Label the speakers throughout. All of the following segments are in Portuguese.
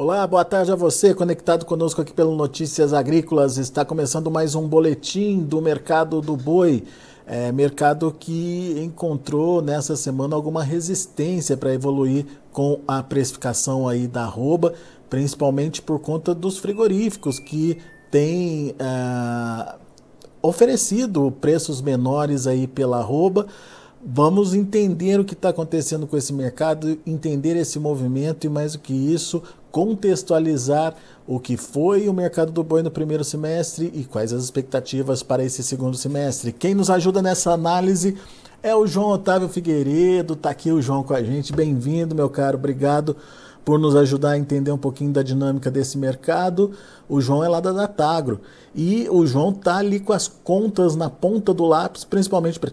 Speaker 1: Olá, boa tarde a você, conectado conosco aqui pelo Notícias Agrícolas. Está começando mais um boletim do mercado do boi. É, mercado que encontrou nessa semana alguma resistência para evoluir com a precificação aí da arroba, principalmente por conta dos frigoríficos que têm é, oferecido preços menores aí pela arroba. Vamos entender o que está acontecendo com esse mercado, entender esse movimento e, mais do que isso, contextualizar o que foi o mercado do boi no primeiro semestre e quais as expectativas para esse segundo semestre. Quem nos ajuda nessa análise é o João Otávio Figueiredo. Está aqui o João com a gente. Bem-vindo, meu caro. Obrigado por nos ajudar a entender um pouquinho da dinâmica desse mercado. O João é lá da Datagro e o João tá ali com as contas na ponta do lápis, principalmente para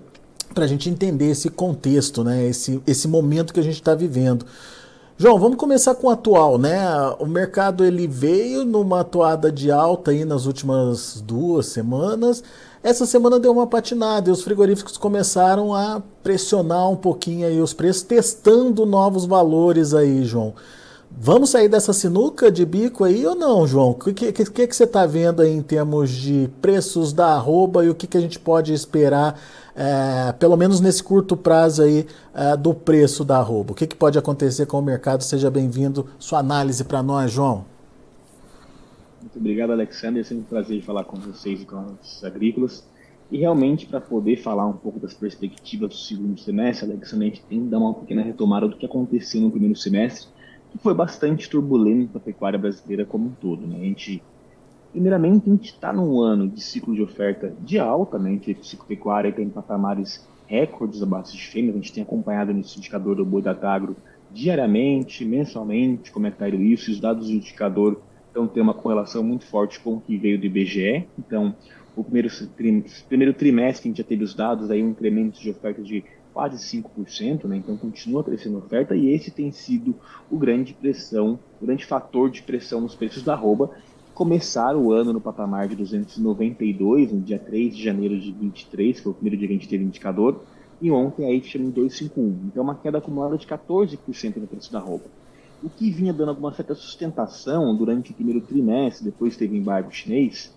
Speaker 1: para a gente entender esse contexto, né? esse, esse momento que a gente está vivendo. João, vamos começar com o atual, né? O mercado ele veio numa atuada de alta aí nas últimas duas semanas. Essa semana deu uma patinada e os frigoríficos começaram a pressionar um pouquinho aí os preços, testando novos valores aí, João. Vamos sair dessa sinuca de bico aí ou não, João? O que, que, que, que você está vendo aí em termos de preços da arroba e o que, que a gente pode esperar é, pelo menos nesse curto prazo aí é, do preço da arroba. O que, que pode acontecer com o mercado? Seja bem-vindo. Sua análise para nós, João.
Speaker 2: Muito obrigado, Alexander. É sempre um prazer falar com vocês e com os agrícolas. E realmente, para poder falar um pouco das perspectivas do segundo semestre, Alexander, a gente tem que dar uma pequena retomada do que aconteceu no primeiro semestre, foi bastante turbulento a pecuária brasileira como um todo. Né? A gente Primeiramente, a gente está num ano de ciclo de oferta de alta, né? A ciclo pecuário tem patamares recordes abaixo de fêmeas. A gente tem acompanhado nesse indicador do boi da agro diariamente, mensalmente, como é que está isso. Os dados do indicador então tem uma correlação muito forte com o que veio do IBGE. Então, o primeiro, primeiro trimestre a gente já teve os dados, aí um incremento de oferta de quase 5%, né? então continua crescendo a oferta e esse tem sido o grande pressão, o grande fator de pressão nos preços da arroba começaram o ano no patamar de 292, no dia 3 de janeiro de 23, foi o primeiro dia que a gente teve indicador, e ontem aí fechamos em 251. Então uma queda acumulada de 14% no preço da roupa. O que vinha dando alguma certa sustentação durante o primeiro trimestre, depois teve embargo chinês,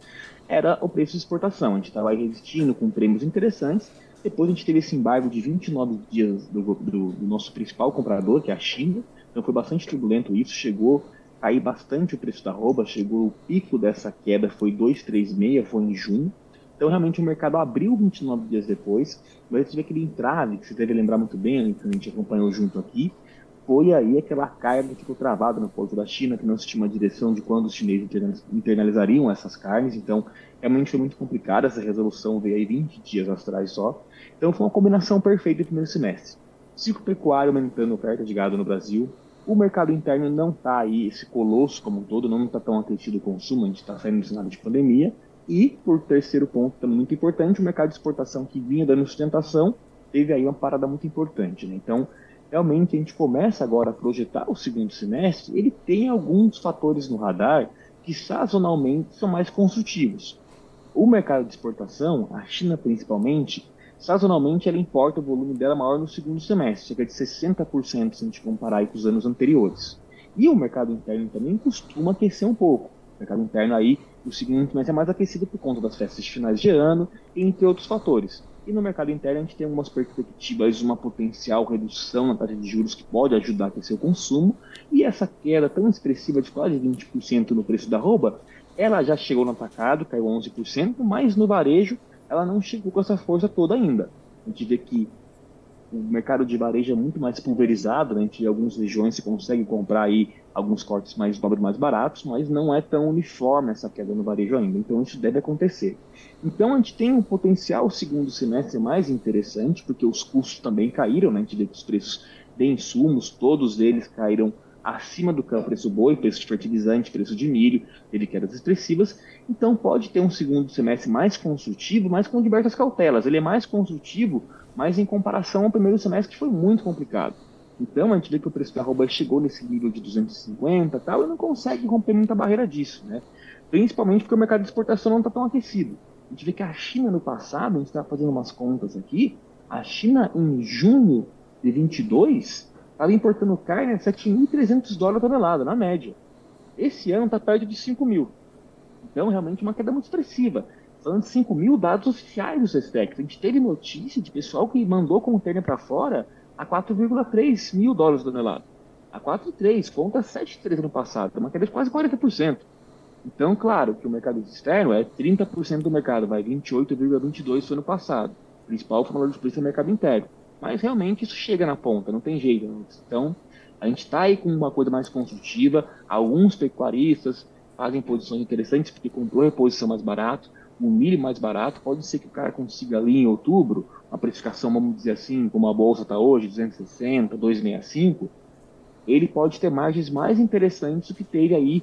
Speaker 2: era o preço de exportação. A gente estava resistindo com prêmios interessantes. Depois a gente teve esse embargo de 29 dias do, do, do nosso principal comprador, que é a China. Então foi bastante turbulento isso. Chegou cair bastante o preço da arroba, chegou o pico dessa queda, foi 236, foi em junho. Então, realmente, o mercado abriu 29 dias depois, mas teve aquele entrave, que você deve lembrar muito bem, que a gente acompanhou junto aqui, foi aí aquela carga que ficou travada no porto da China, que não se tinha uma direção de quando os chineses internalizariam essas carnes, então realmente foi muito complicado, essa resolução veio aí 20 dias atrás só. Então foi uma combinação perfeita no primeiro semestre. Ciclo pecuário aumentando a oferta de gado no Brasil, o mercado interno não está aí, esse colosso como um todo, não está tão aquecido o consumo, a gente está saindo do cenário de pandemia. E, por terceiro ponto, também muito importante, o mercado de exportação que vinha dando sustentação, teve aí uma parada muito importante. Né? Então, realmente, a gente começa agora a projetar o segundo semestre, ele tem alguns fatores no radar que sazonalmente são mais construtivos. O mercado de exportação, a China principalmente, Sazonalmente, ela importa o volume dela maior no segundo semestre, cerca de 60% se a gente comparar com os anos anteriores. E o mercado interno também costuma aquecer um pouco. O mercado interno aí, o segundo semestre é mais aquecido por conta das festas de finais de ano, entre outros fatores. E no mercado interno a gente tem algumas perspectivas de uma potencial redução na taxa de juros que pode ajudar a aquecer o consumo. E essa queda tão expressiva de quase 20% no preço da arroba, ela já chegou no atacado, caiu 11%, mas no varejo ela não chegou com essa força toda ainda. A gente vê que o mercado de varejo é muito mais pulverizado, né? em algumas regiões você consegue comprar aí alguns cortes mais nobres, mais baratos, mas não é tão uniforme essa queda no varejo ainda, então isso deve acontecer. Então a gente tem um potencial segundo semestre mais interessante, porque os custos também caíram, né? a gente vê que os preços de insumos, todos eles caíram acima do que é o preço boi, preço de fertilizante, preço de milho, teve quedas expressivas, então pode ter um segundo semestre mais construtivo, mas com diversas cautelas. Ele é mais construtivo, mas em comparação ao primeiro semestre que foi muito complicado. Então a gente vê que o preço da arroba chegou nesse nível de 250 tal, e não consegue romper muita barreira disso, né? Principalmente porque o mercado de exportação não está tão aquecido. A gente vê que a China no passado, a gente está fazendo umas contas aqui, a China em junho de 22 estava importando carne a 7.300 dólares a tonelada, na média. esse ano está perto de 5 mil. Então, realmente, uma queda muito expressiva. Falando de 5 mil dados oficiais do SESTEC. A gente teve notícia de pessoal que mandou container para fora a 4,3 mil dólares tonelada. A 4,3, conta 7,3 no passado. É uma queda de quase 40%. Então, claro que o mercado externo é 30% do mercado, vai 28,22 foi no passado. O principal foi o valor de preço do mercado interno. Mas realmente isso chega na ponta, não tem jeito. Então, a gente está aí com uma coisa mais construtiva. Alguns pecuaristas fazem posições interessantes porque comprou em posição mais barato, um milho mais barato. Pode ser que o cara consiga ali em outubro uma precificação, vamos dizer assim, como a bolsa está hoje, 260, 265. Ele pode ter margens mais interessantes do que teve aí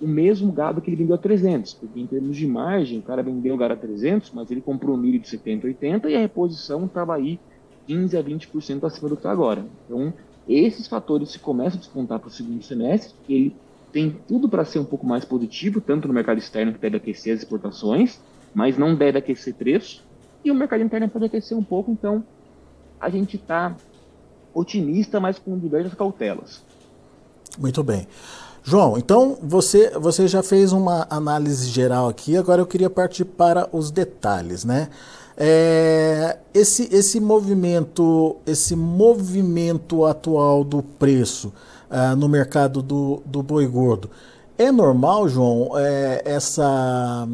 Speaker 2: o mesmo gado que ele vendeu a 300, porque em termos de margem, o cara vendeu o gado a 300, mas ele comprou milho de 70, 80 e a reposição estava aí 15 a 20% acima do que está agora. Então, esses fatores se começam a despontar para o segundo semestre, ele tem tudo para ser um pouco mais positivo, tanto no mercado externo que deve aquecer as exportações, mas não deve aquecer preço, e o mercado interno pode aquecer um pouco, então a gente está otimista, mas com diversas cautelas.
Speaker 1: Muito bem. João, então você, você já fez uma análise geral aqui, agora eu queria partir para os detalhes, né? É, esse, esse movimento esse movimento atual do preço uh, no mercado do, do boi gordo é normal, João, é, essa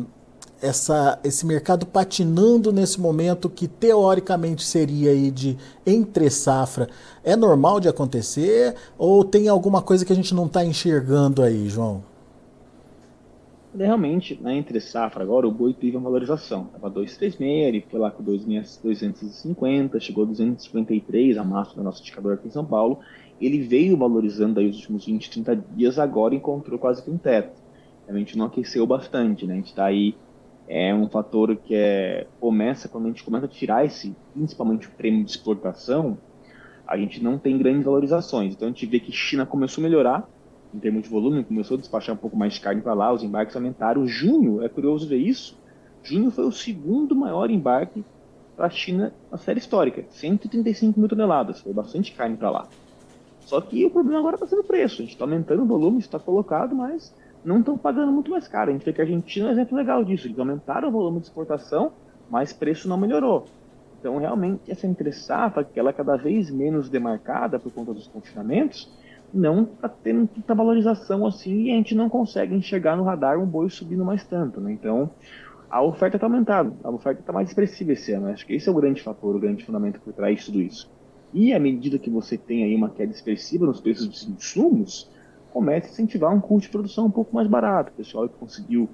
Speaker 1: essa, esse mercado patinando nesse momento que teoricamente seria aí de entre safra, é normal de acontecer ou tem alguma coisa que a gente não está enxergando aí, João?
Speaker 2: Realmente, na entre safra agora, o boi teve uma valorização. Estava 236, ele foi lá com 250, chegou a 253, a máxima do nosso indicador aqui em São Paulo. Ele veio valorizando aí os últimos 20, 30 dias, agora encontrou quase que um teto. Realmente não aqueceu bastante, né? A gente está aí é um fator que é, começa, quando a gente começa a tirar esse, principalmente o prêmio de exportação, a gente não tem grandes valorizações. Então a gente vê que China começou a melhorar em termos de volume, começou a despachar um pouco mais de carne para lá, os embarques aumentaram. Junho, é curioso ver isso, junho foi o segundo maior embarque para a China na série histórica, 135 mil toneladas, foi bastante carne para lá. Só que o problema agora está sendo o preço, a gente está aumentando o volume, está colocado, mas não estão pagando muito mais caro. A gente vê que a Argentina é um exemplo legal disso. Eles aumentaram o volume de exportação, mas preço não melhorou. Então, realmente, essa entre safra, que ela é cada vez menos demarcada por conta dos confinamentos, não está tendo tanta valorização assim e a gente não consegue enxergar no radar um boi subindo mais tanto. Né? Então, a oferta está aumentando, a oferta está mais expressiva esse ano. Acho que esse é o grande fator, o grande fundamento por trás de tudo isso. E à medida que você tem aí uma queda expressiva nos preços dos insumos, comece a incentivar um custo de produção um pouco mais barato. O pessoal que conseguiu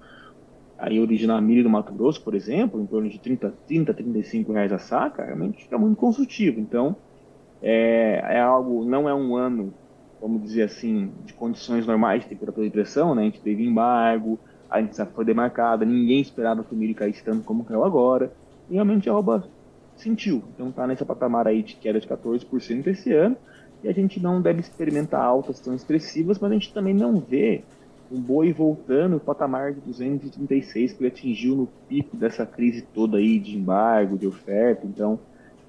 Speaker 2: aí originar milho no Mato Grosso, por exemplo, em torno de 30, 30 35 reais a saca, realmente fica muito consultivo. Então, é, é, algo, não é um ano, vamos dizer assim, de condições normais de temperatura e pressão, né? A gente teve embargo, a gente foi demarcada, ninguém esperava que o milho caísse tanto como caiu agora, e realmente a Alba sentiu. Então está nesse patamar aí de queda de 14% esse ano, e a gente não deve experimentar altas tão expressivas, mas a gente também não vê um boi voltando o patamar de 236 que ele atingiu no pico dessa crise toda aí de embargo, de oferta. Então,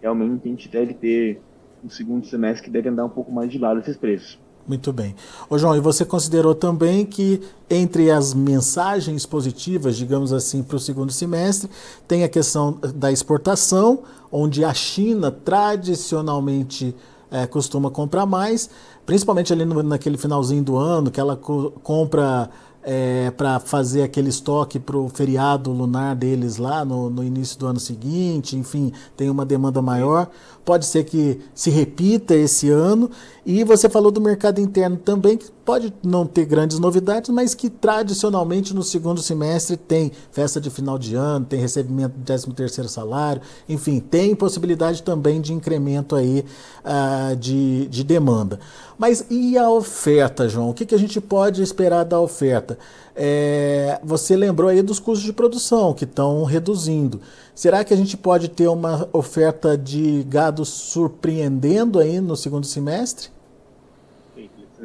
Speaker 2: realmente a gente deve ter um segundo semestre que deve andar um pouco mais de lado esses preços.
Speaker 1: Muito bem. Ô João, e você considerou também que entre as mensagens positivas, digamos assim, para o segundo semestre, tem a questão da exportação, onde a China tradicionalmente é, costuma comprar mais, principalmente ali no, naquele finalzinho do ano, que ela co compra é, para fazer aquele estoque para o feriado lunar deles lá no, no, início do ano seguinte, enfim, tem uma demanda maior. Pode ser que se repita esse ano. E você falou do mercado interno também, que pode não ter grandes novidades, mas que tradicionalmente no segundo semestre tem festa de final de ano, tem recebimento do 13 terceiro salário, enfim, tem possibilidade também de incremento aí uh, de, de demanda. Mas e a oferta, João? O que, que a gente pode esperar da oferta? É, você lembrou aí dos custos de produção que estão reduzindo. Será que a gente pode ter uma oferta de gado surpreendendo aí no segundo semestre?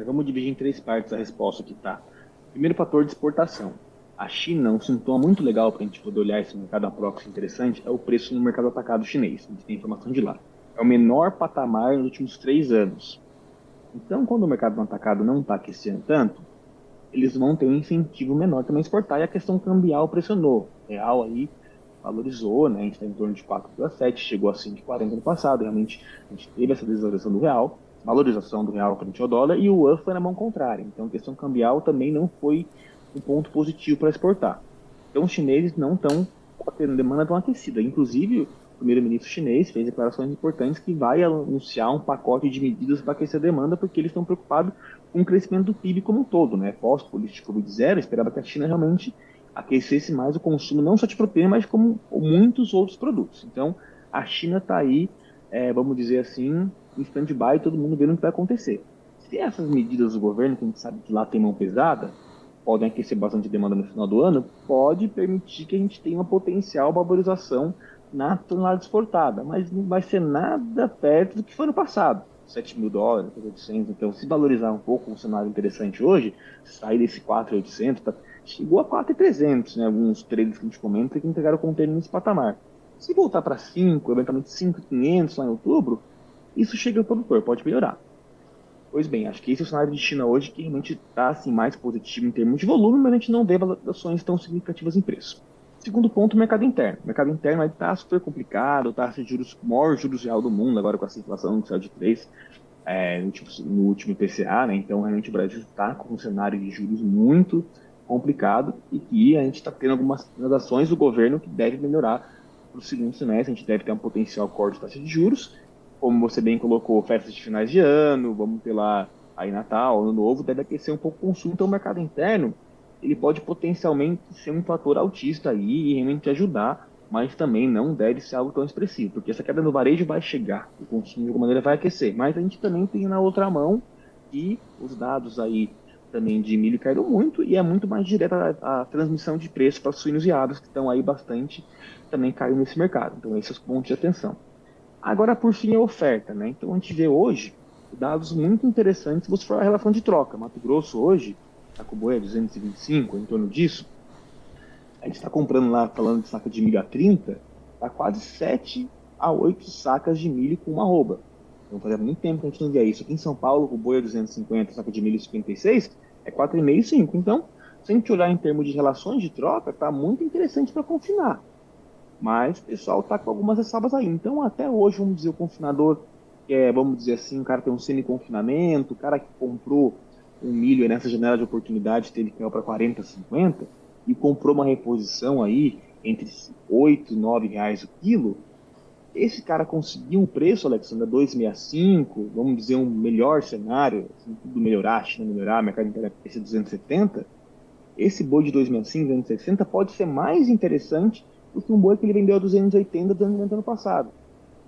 Speaker 2: Vamos dividir em três partes a resposta que está. Primeiro fator de exportação. A China, um sintoma muito legal para a gente poder olhar esse mercado a proxy interessante, é o preço no mercado atacado chinês. A gente tem informação de lá. É o menor patamar nos últimos três anos. Então, quando o mercado atacado não está aquecendo tanto, eles vão ter um incentivo menor também a exportar e a questão cambial pressionou. Real aí valorizou, né? A gente está em torno de 4,7, chegou a 5,40 no passado. Realmente a gente teve essa desvalorização do real, valorização do real frente ao dólar e o UAN foi na mão contrária. Então a questão cambial também não foi um ponto positivo para exportar. Então os chineses não estão tendo demanda tão aquecida. Inclusive, o primeiro-ministro chinês fez declarações importantes que vai anunciar um pacote de medidas para aquecer a demanda, porque eles estão preocupados o crescimento do PIB como um todo. Né? Pós-política Covid-0, esperava que a China realmente aquecesse mais o consumo, não só de proteína, mas como muitos outros produtos. Então, a China está aí, é, vamos dizer assim, em stand-by, todo mundo vendo o que vai acontecer. Se essas medidas do governo, que a gente sabe que lá tem mão pesada, podem aquecer bastante demanda no final do ano, pode permitir que a gente tenha uma potencial valorização na tonelada exportada, mas não vai ser nada perto do que foi no passado. 7 mil dólares, 800, então se valorizar um pouco, um cenário interessante hoje, sair desse 4,800, tá, chegou a 4,300, né? Alguns traders que a gente comenta que entregaram container nesse patamar. Se voltar para 5, eventualmente 5,500 lá em outubro, isso chega ao produtor, pode melhorar. Pois bem, acho que esse é o cenário de China hoje que realmente está assim, mais positivo em termos de volume, mas a gente não vê valorizações tão significativas em preço. Segundo ponto, mercado interno. O mercado interno está super complicado, taxa de juros, maior juros real do mundo, agora com essa inflação que saiu de 3 é, no, último, no último IPCA, né? Então, realmente, o Brasil está com um cenário de juros muito complicado e que a gente está tendo algumas ações do governo que deve melhorar para o segundo semestre. A gente deve ter um potencial corte de taxa de juros. Como você bem colocou, festas de finais de ano, vamos ter lá aí Natal, Ano Novo, deve aquecer um pouco o consumo. Então, o mercado interno ele pode potencialmente ser um fator autista aí e realmente ajudar, mas também não deve ser algo tão expressivo, porque essa queda no varejo vai chegar, o consumo de alguma maneira vai aquecer. Mas a gente também tem na outra mão que os dados aí também de milho caíram muito e é muito mais direta a, a transmissão de preço para suínos e aves, que estão aí bastante, também caiu nesse mercado. Então, esses pontos de atenção. Agora, por fim, a oferta. Né? Então, a gente vê hoje dados muito interessantes se você for a relação de troca. Mato Grosso hoje está com boi a 225, em torno disso. A gente está comprando lá, falando de saca de milho a 30, está quase 7 a 8 sacas de milho com uma arroba. Então fazia muito tempo que a gente não via isso. Aqui em São Paulo, o boi a 250, saca de milho 56, é 4,5 e 5. Então, se a gente olhar em termos de relações de troca, está muito interessante para confinar. Mas o pessoal está com algumas ressalvas aí. Então, até hoje, vamos dizer, o confinador, é, vamos dizer assim, o cara tem um semi-confinamento, o cara que comprou um milho nessa janela de oportunidade teve que ir para 40, 50 e comprou uma reposição aí entre 8 e 9 reais o quilo, esse cara conseguiu um preço, Alexandre, 265, vamos dizer um melhor cenário, assim, tudo melhorar, a China melhorar, mercado interno esse 270, esse boi de 265, 260 pode ser mais interessante do que um boi que ele vendeu a 280, 290 ano passado.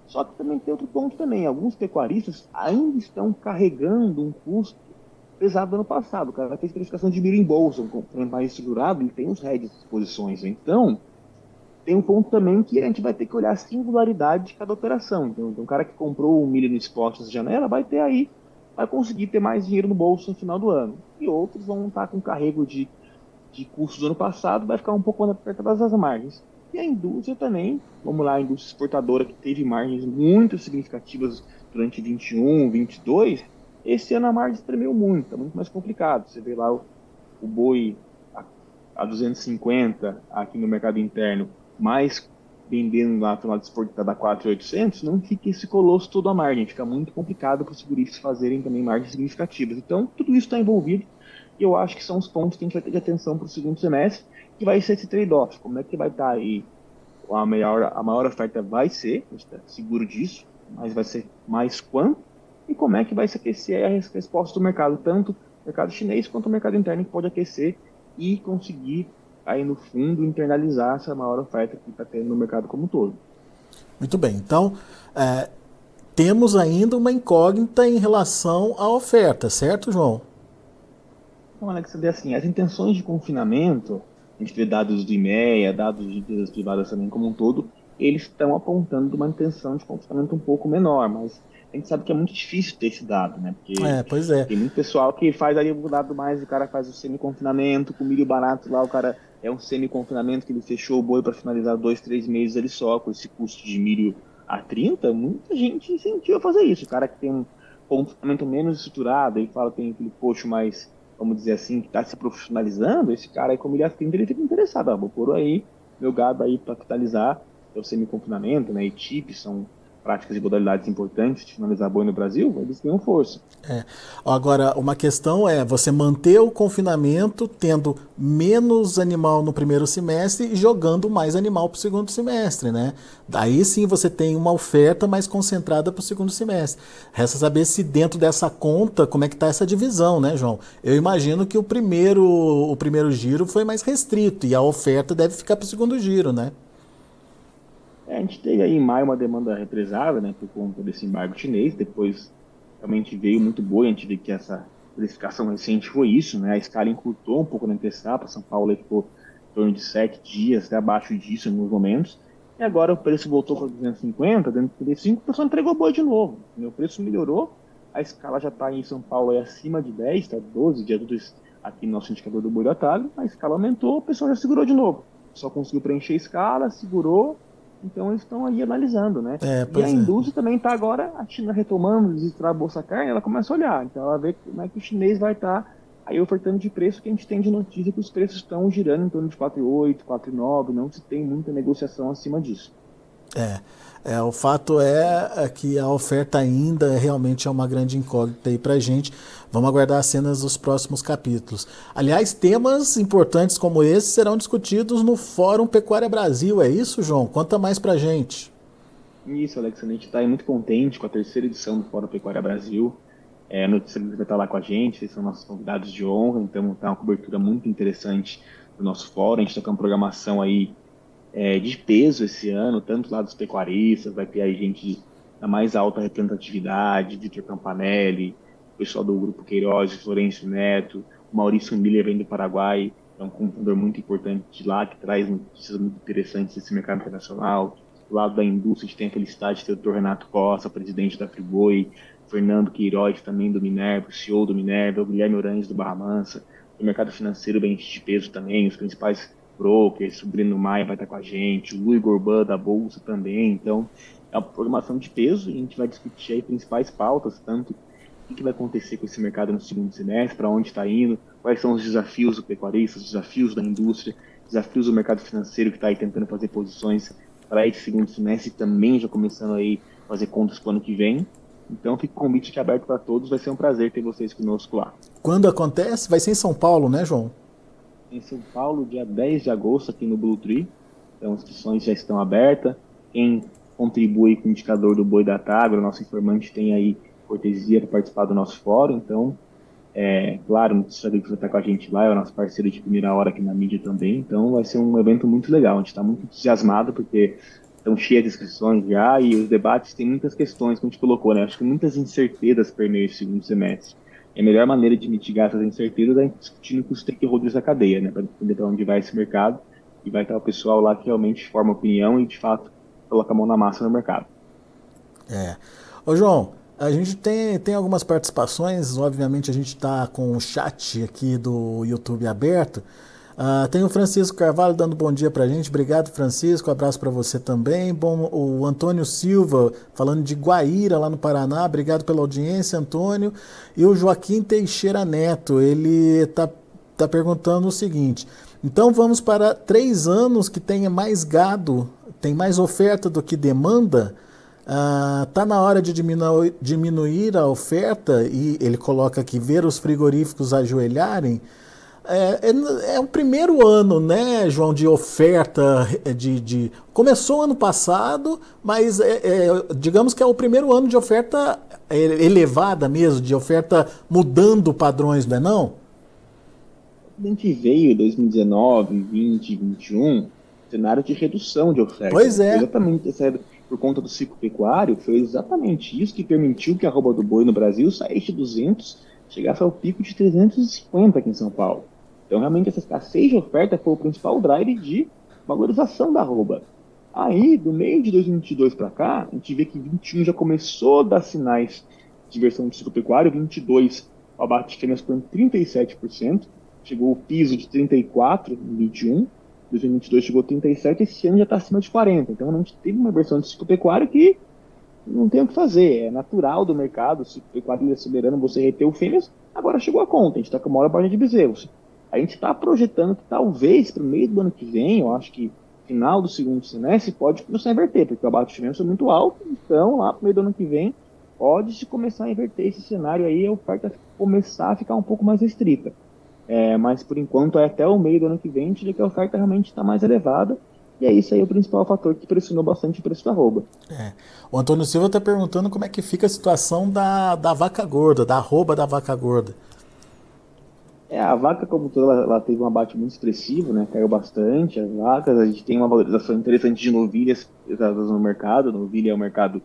Speaker 2: Só que também tem outro ponto também, alguns pecuaristas ainda estão carregando um custo pesado do ano passado. O cara fez precificação de milho em bolsa, um mais estruturado, ele tem os hedges posições. Então, tem um ponto também que a gente vai ter que olhar a singularidade de cada operação. Então, um cara que comprou um milho no spot nessa janela vai ter aí, vai conseguir ter mais dinheiro no bolso no final do ano. E outros vão estar com carrego de, de custos do ano passado, vai ficar um pouco apertadas as margens. E a indústria também, vamos lá, a indústria exportadora que teve margens muito significativas durante 21, 22, esse ano a margem tremeu muito, está muito mais complicado. Você vê lá o, o boi a, a 250 aqui no mercado interno, mais vendendo lá pelo lado exportado da 4,800, não fica esse colosso todo a margem. Fica muito complicado para os seguristas fazerem também margens significativas. Então, tudo isso está envolvido e eu acho que são os pontos que a gente vai ter de atenção para o segundo semestre, que vai ser esse trade-off. Como é que vai estar tá aí a maior, a maior oferta vai ser, a gente está seguro disso, mas vai ser mais quanto e como é que vai se aquecer a resposta do mercado, tanto o mercado chinês quanto o mercado interno que pode aquecer e conseguir aí no fundo internalizar essa maior oferta que está tendo no mercado como um todo.
Speaker 1: Muito bem, então é, temos ainda uma incógnita em relação à oferta, certo, João?
Speaker 2: Então, Alex, assim, as intenções de confinamento, a gente vê dados do IMEA, dados de empresas privadas também como um todo, eles estão apontando uma intenção de confinamento um pouco menor, mas a gente sabe que é muito difícil ter esse dado, né?
Speaker 1: Porque é, pois é.
Speaker 2: tem muito pessoal que faz ali o dado mais, o cara faz o semi-confinamento, com milho barato lá, o cara é um semi-confinamento que ele fechou o boi para finalizar dois, três meses ali só, com esse custo de milho a 30, muita gente incentiva a fazer isso. O cara que tem um confinamento menos estruturado, ele fala que tem aquele coxo mais vamos dizer assim, que está se profissionalizando, esse cara aí, como ele atende, ele fica interessado. Ah, vou pôr aí meu gado aí para capitalizar, é o semi-confinamento, né? E TIP são práticas e modalidades importantes de finalizar boi no Brasil, eles ganham força.
Speaker 1: É. Agora, uma questão é você manter o confinamento tendo menos animal no primeiro semestre e jogando mais animal para o segundo semestre, né? Daí sim você tem uma oferta mais concentrada para o segundo semestre. Resta saber se dentro dessa conta, como é que está essa divisão, né, João? Eu imagino que o primeiro, o primeiro giro foi mais restrito e a oferta deve ficar para o segundo giro, né?
Speaker 2: É, a gente teve aí em maio uma demanda represada, né, por conta desse embargo chinês, depois realmente veio muito boa, a gente vê que essa verificação recente foi isso, né, a escala encurtou um pouco na para São Paulo ficou em torno de sete dias, até abaixo disso em alguns momentos, e agora o preço voltou para 250, 235, o pessoal entregou boi de novo, o preço melhorou, a escala já está em São Paulo aí acima de 10, está 12 dias aqui no nosso indicador do boi do atalho, a escala aumentou, o pessoal já segurou de novo, só conseguiu preencher a escala, segurou, então eles estão aí analisando, né? É, e a é. indústria também está agora, a China retomando, desistrar a bolsa carne, ela começa a olhar. Então ela vê como é que o chinês vai estar tá aí ofertando de preço, que a gente tem de notícia que os preços estão girando em torno de 4,8, 4,9, não se tem muita negociação acima disso.
Speaker 1: É. É, o fato é, é que a oferta ainda realmente é uma grande incógnita aí para gente. Vamos aguardar as cenas dos próximos capítulos. Aliás, temas importantes como esse serão discutidos no Fórum Pecuária Brasil. É isso, João? Conta mais para gente.
Speaker 2: Isso, Alex. A gente está muito contente com a terceira edição do Fórum Pecuária Brasil. É, a notícia vai estar lá com a gente, eles são nossos convidados de honra, então está uma cobertura muito interessante do nosso fórum. A gente está com uma programação aí é, de peso esse ano, tanto lá dos pecuaristas, vai ter aí gente da mais alta representatividade, Vitor Campanelli, o pessoal do Grupo Queiroz, Florencio Neto, Maurício Miller vem do Paraguai, é um computador muito importante de lá, que traz notícias muito interessantes desse mercado internacional. Do lado da indústria, a gente tem a felicidade de ter o. Renato Costa, presidente da Friboi, Fernando Queiroz, também do Minerva, CEO do Minerva, o Guilherme Oranges do Barra Mansa, o mercado financeiro bem de peso também, os principais brokers, o Breno Maia vai estar com a gente, o Luiz Gorban da Bolsa também, então é uma programação de peso e a gente vai discutir aí principais pautas, tanto o que vai acontecer com esse mercado no segundo semestre, para onde está indo, quais são os desafios do pecuarista, os desafios da indústria, desafios do mercado financeiro que está aí tentando fazer posições para esse segundo semestre e também já começando aí fazer contas para o ano que vem. Então fica o convite aqui aberto para todos, vai ser um prazer ter vocês conosco lá.
Speaker 1: Quando acontece? Vai ser em São Paulo, né, João?
Speaker 2: Em São Paulo, dia 10 de agosto, aqui no Blue Tree. Então, as inscrições já estão abertas. Quem contribui com o indicador do Boi da Tagra, nosso informante tem aí cortesia para participar do nosso fórum. Então, é, claro, o Notícia Agrícola está com a gente lá, é o nosso parceiro de primeira hora aqui na mídia também. Então, vai ser um evento muito legal. A gente está muito entusiasmado porque estão cheias de inscrições já e os debates têm muitas questões que a gente colocou, né? Acho que muitas incertezas permeiam esse segundo semestre a melhor maneira de mitigar essas incertezas é discutindo com os stakeholders da cadeia, né, para entender para onde vai esse mercado e vai estar o pessoal lá que realmente forma opinião e de fato coloca a mão na massa no mercado.
Speaker 1: É. Ô João, a gente tem, tem algumas participações, obviamente a gente está com o chat aqui do YouTube aberto. Uh, tem o Francisco Carvalho dando bom dia para a gente. Obrigado, Francisco. abraço para você também. Bom, o Antônio Silva falando de Guaíra, lá no Paraná. Obrigado pela audiência, Antônio. E o Joaquim Teixeira Neto, ele está tá perguntando o seguinte: então vamos para três anos que tenha mais gado, tem mais oferta do que demanda? Uh, na hora de diminuir, diminuir a oferta e ele coloca aqui ver os frigoríficos ajoelharem. É, é, é, o primeiro ano, né, João, de oferta de, de... começou ano passado, mas é, é, digamos que é o primeiro ano de oferta elevada mesmo, de oferta mudando padrões, não é não?
Speaker 2: A gente veio 2019, 20, 21, cenário de redução de oferta.
Speaker 1: Pois é.
Speaker 2: Exatamente, por conta do ciclo pecuário, foi exatamente isso que permitiu que a roupa do boi no Brasil saísse de 200, chegasse ao pico de 350 aqui em São Paulo. Então, realmente, essa escassez de oferta foi o principal drive de valorização da arroba. Aí, do meio de 2022 para cá, a gente vê que 21 já começou a dar sinais de versão de ciclo pecuário, 22 o abate de fêmeas por 37%, chegou o piso de 34 em 21, 2022 chegou a 37, esse ano já está acima de 40. Então, a gente teve uma versão de ciclo pecuário que não tem o que fazer, é natural do mercado, se foi quadrilha soberana você reteu fêmeas, agora chegou a conta, a gente está com uma hora de bezerros. A gente está projetando que talvez para o meio do ano que vem, eu acho que final do segundo semestre pode começar a inverter, porque o abate de é muito alto, então lá para o meio do ano que vem pode se começar a inverter esse cenário aí, a oferta começar a ficar um pouco mais restrita. É, mas por enquanto é até o meio do ano que vem, vê que a oferta realmente está mais elevada e é isso aí o principal fator que pressionou bastante o preço da arroba.
Speaker 1: É. O Antônio Silva está perguntando como é que fica a situação da, da vaca gorda, da arroba da vaca gorda.
Speaker 2: É, a vaca, como toda, ela, ela, teve um abate muito expressivo, né? Caiu bastante as vacas. A gente tem uma valorização interessante de novilhas no mercado. Novilha é um mercado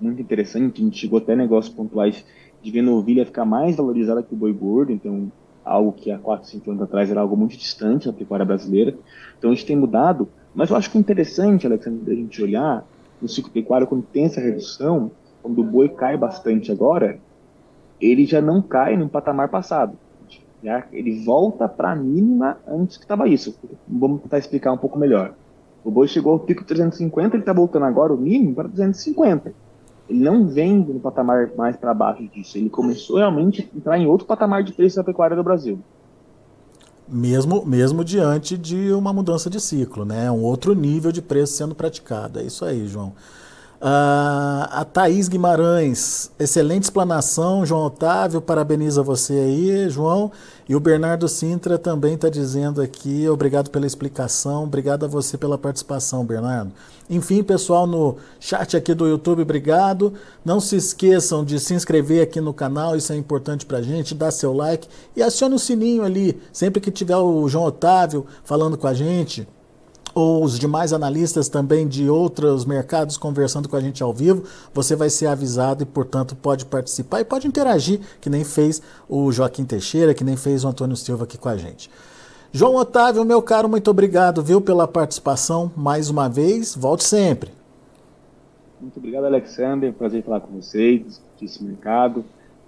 Speaker 2: muito interessante. A gente chegou até negócios pontuais de ver novilha ficar mais valorizada que o boi gordo. Então, algo que há 4, 5 anos atrás era algo muito distante da pecuária brasileira. Então, a gente tem mudado mas eu acho que é interessante, Alexandre, da gente olhar no ciclo pecuário, quando tem essa redução, quando o boi cai bastante agora, ele já não cai no patamar passado. Já ele volta para a mínima antes que estava isso. Vamos tentar explicar um pouco melhor. O boi chegou ao pico 350, ele está voltando agora o mínimo para 250. Ele não vem no patamar mais para baixo disso. Ele começou realmente a entrar em outro patamar de preço da pecuária do Brasil
Speaker 1: mesmo, mesmo diante de uma mudança de ciclo, né? Um outro nível de preço sendo praticado. É isso aí, João. Uh, a Thaís Guimarães, excelente explanação, João Otávio, parabeniza você aí, João. E o Bernardo Sintra também está dizendo aqui, obrigado pela explicação, obrigado a você pela participação, Bernardo. Enfim, pessoal no chat aqui do YouTube, obrigado. Não se esqueçam de se inscrever aqui no canal, isso é importante para a gente, dar seu like e acione o sininho ali, sempre que tiver o João Otávio falando com a gente ou os demais analistas também de outros mercados conversando com a gente ao vivo, você vai ser avisado e, portanto, pode participar e pode interagir, que nem fez o Joaquim Teixeira, que nem fez o Antônio Silva aqui com a gente. João Otávio, meu caro, muito obrigado, viu, pela participação mais uma vez. Volte sempre.
Speaker 2: Muito obrigado, Alexander. Prazer falar com vocês, discutir esse mercado.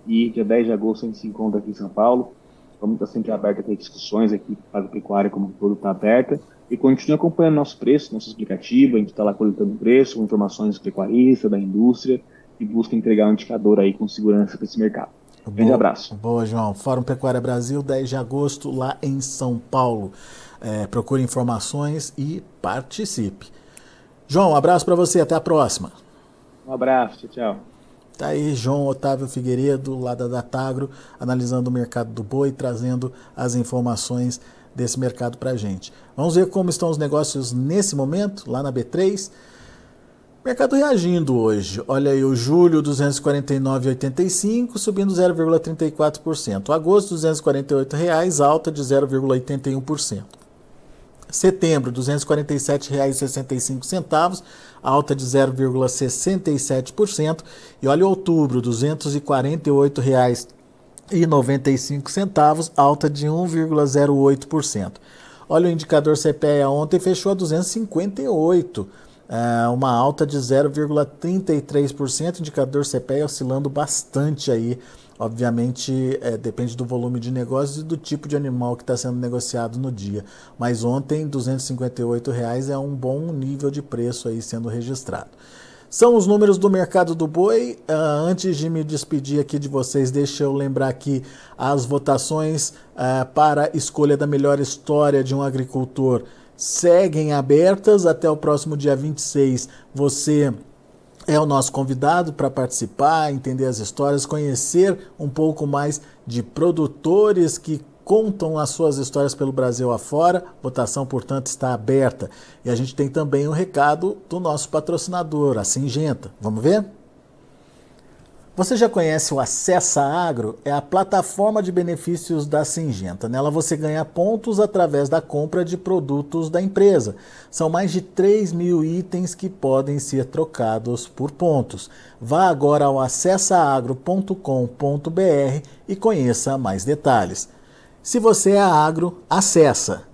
Speaker 2: E dia 10 de agosto a gente se encontra aqui em São Paulo. Vamos estar sempre aberto a ter discussões aqui, a pecuária como todo está aberta e continue acompanhando nosso preço, nosso explicativo. A gente está lá coletando preço, informações do pecuarista, da indústria e busca entregar um indicador aí com segurança para esse mercado. Um grande abraço.
Speaker 1: Boa, João. Fórum Pecuária Brasil, 10 de agosto, lá em São Paulo. É, procure informações e participe. João, um abraço para você. Até a próxima.
Speaker 2: Um abraço. Tchau, tchau.
Speaker 1: Tá aí João Otávio Figueiredo, lá da Datagro, analisando o mercado do boi, trazendo as informações desse mercado para a gente. Vamos ver como estão os negócios nesse momento, lá na B3. Mercado reagindo hoje. Olha aí, o julho 249,85 subindo 0,34%. Agosto 248 reais, alta de 0,81%. Setembro, R$ 247,65, alta de 0,67%. E olha outubro, R$ 248,65 e 95 centavos, alta de 1,08%. Olha o indicador CPEA ontem fechou a 258, é, uma alta de 0,33%, indicador CPEA oscilando bastante aí. Obviamente é, depende do volume de negócios e do tipo de animal que está sendo negociado no dia. Mas ontem 258 reais é um bom nível de preço aí sendo registrado. São os números do mercado do boi. Uh, antes de me despedir aqui de vocês, deixa eu lembrar que as votações uh, para escolha da melhor história de um agricultor seguem abertas até o próximo dia 26. Você é o nosso convidado para participar, entender as histórias, conhecer um pouco mais de produtores que contam as suas histórias pelo Brasil afora. Votação, portanto, está aberta. E a gente tem também um recado do nosso patrocinador, a Singenta. Vamos ver? Você já conhece o Acessa Agro? É a plataforma de benefícios da Singenta. Nela você ganha pontos através da compra de produtos da empresa. São mais de 3 mil itens que podem ser trocados por pontos. Vá agora ao acessaagro.com.br e conheça mais detalhes. Se você é agro, acessa.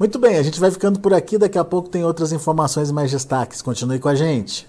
Speaker 1: Muito bem, a gente vai ficando por aqui. Daqui a pouco tem outras informações e mais destaques. Continue com a gente.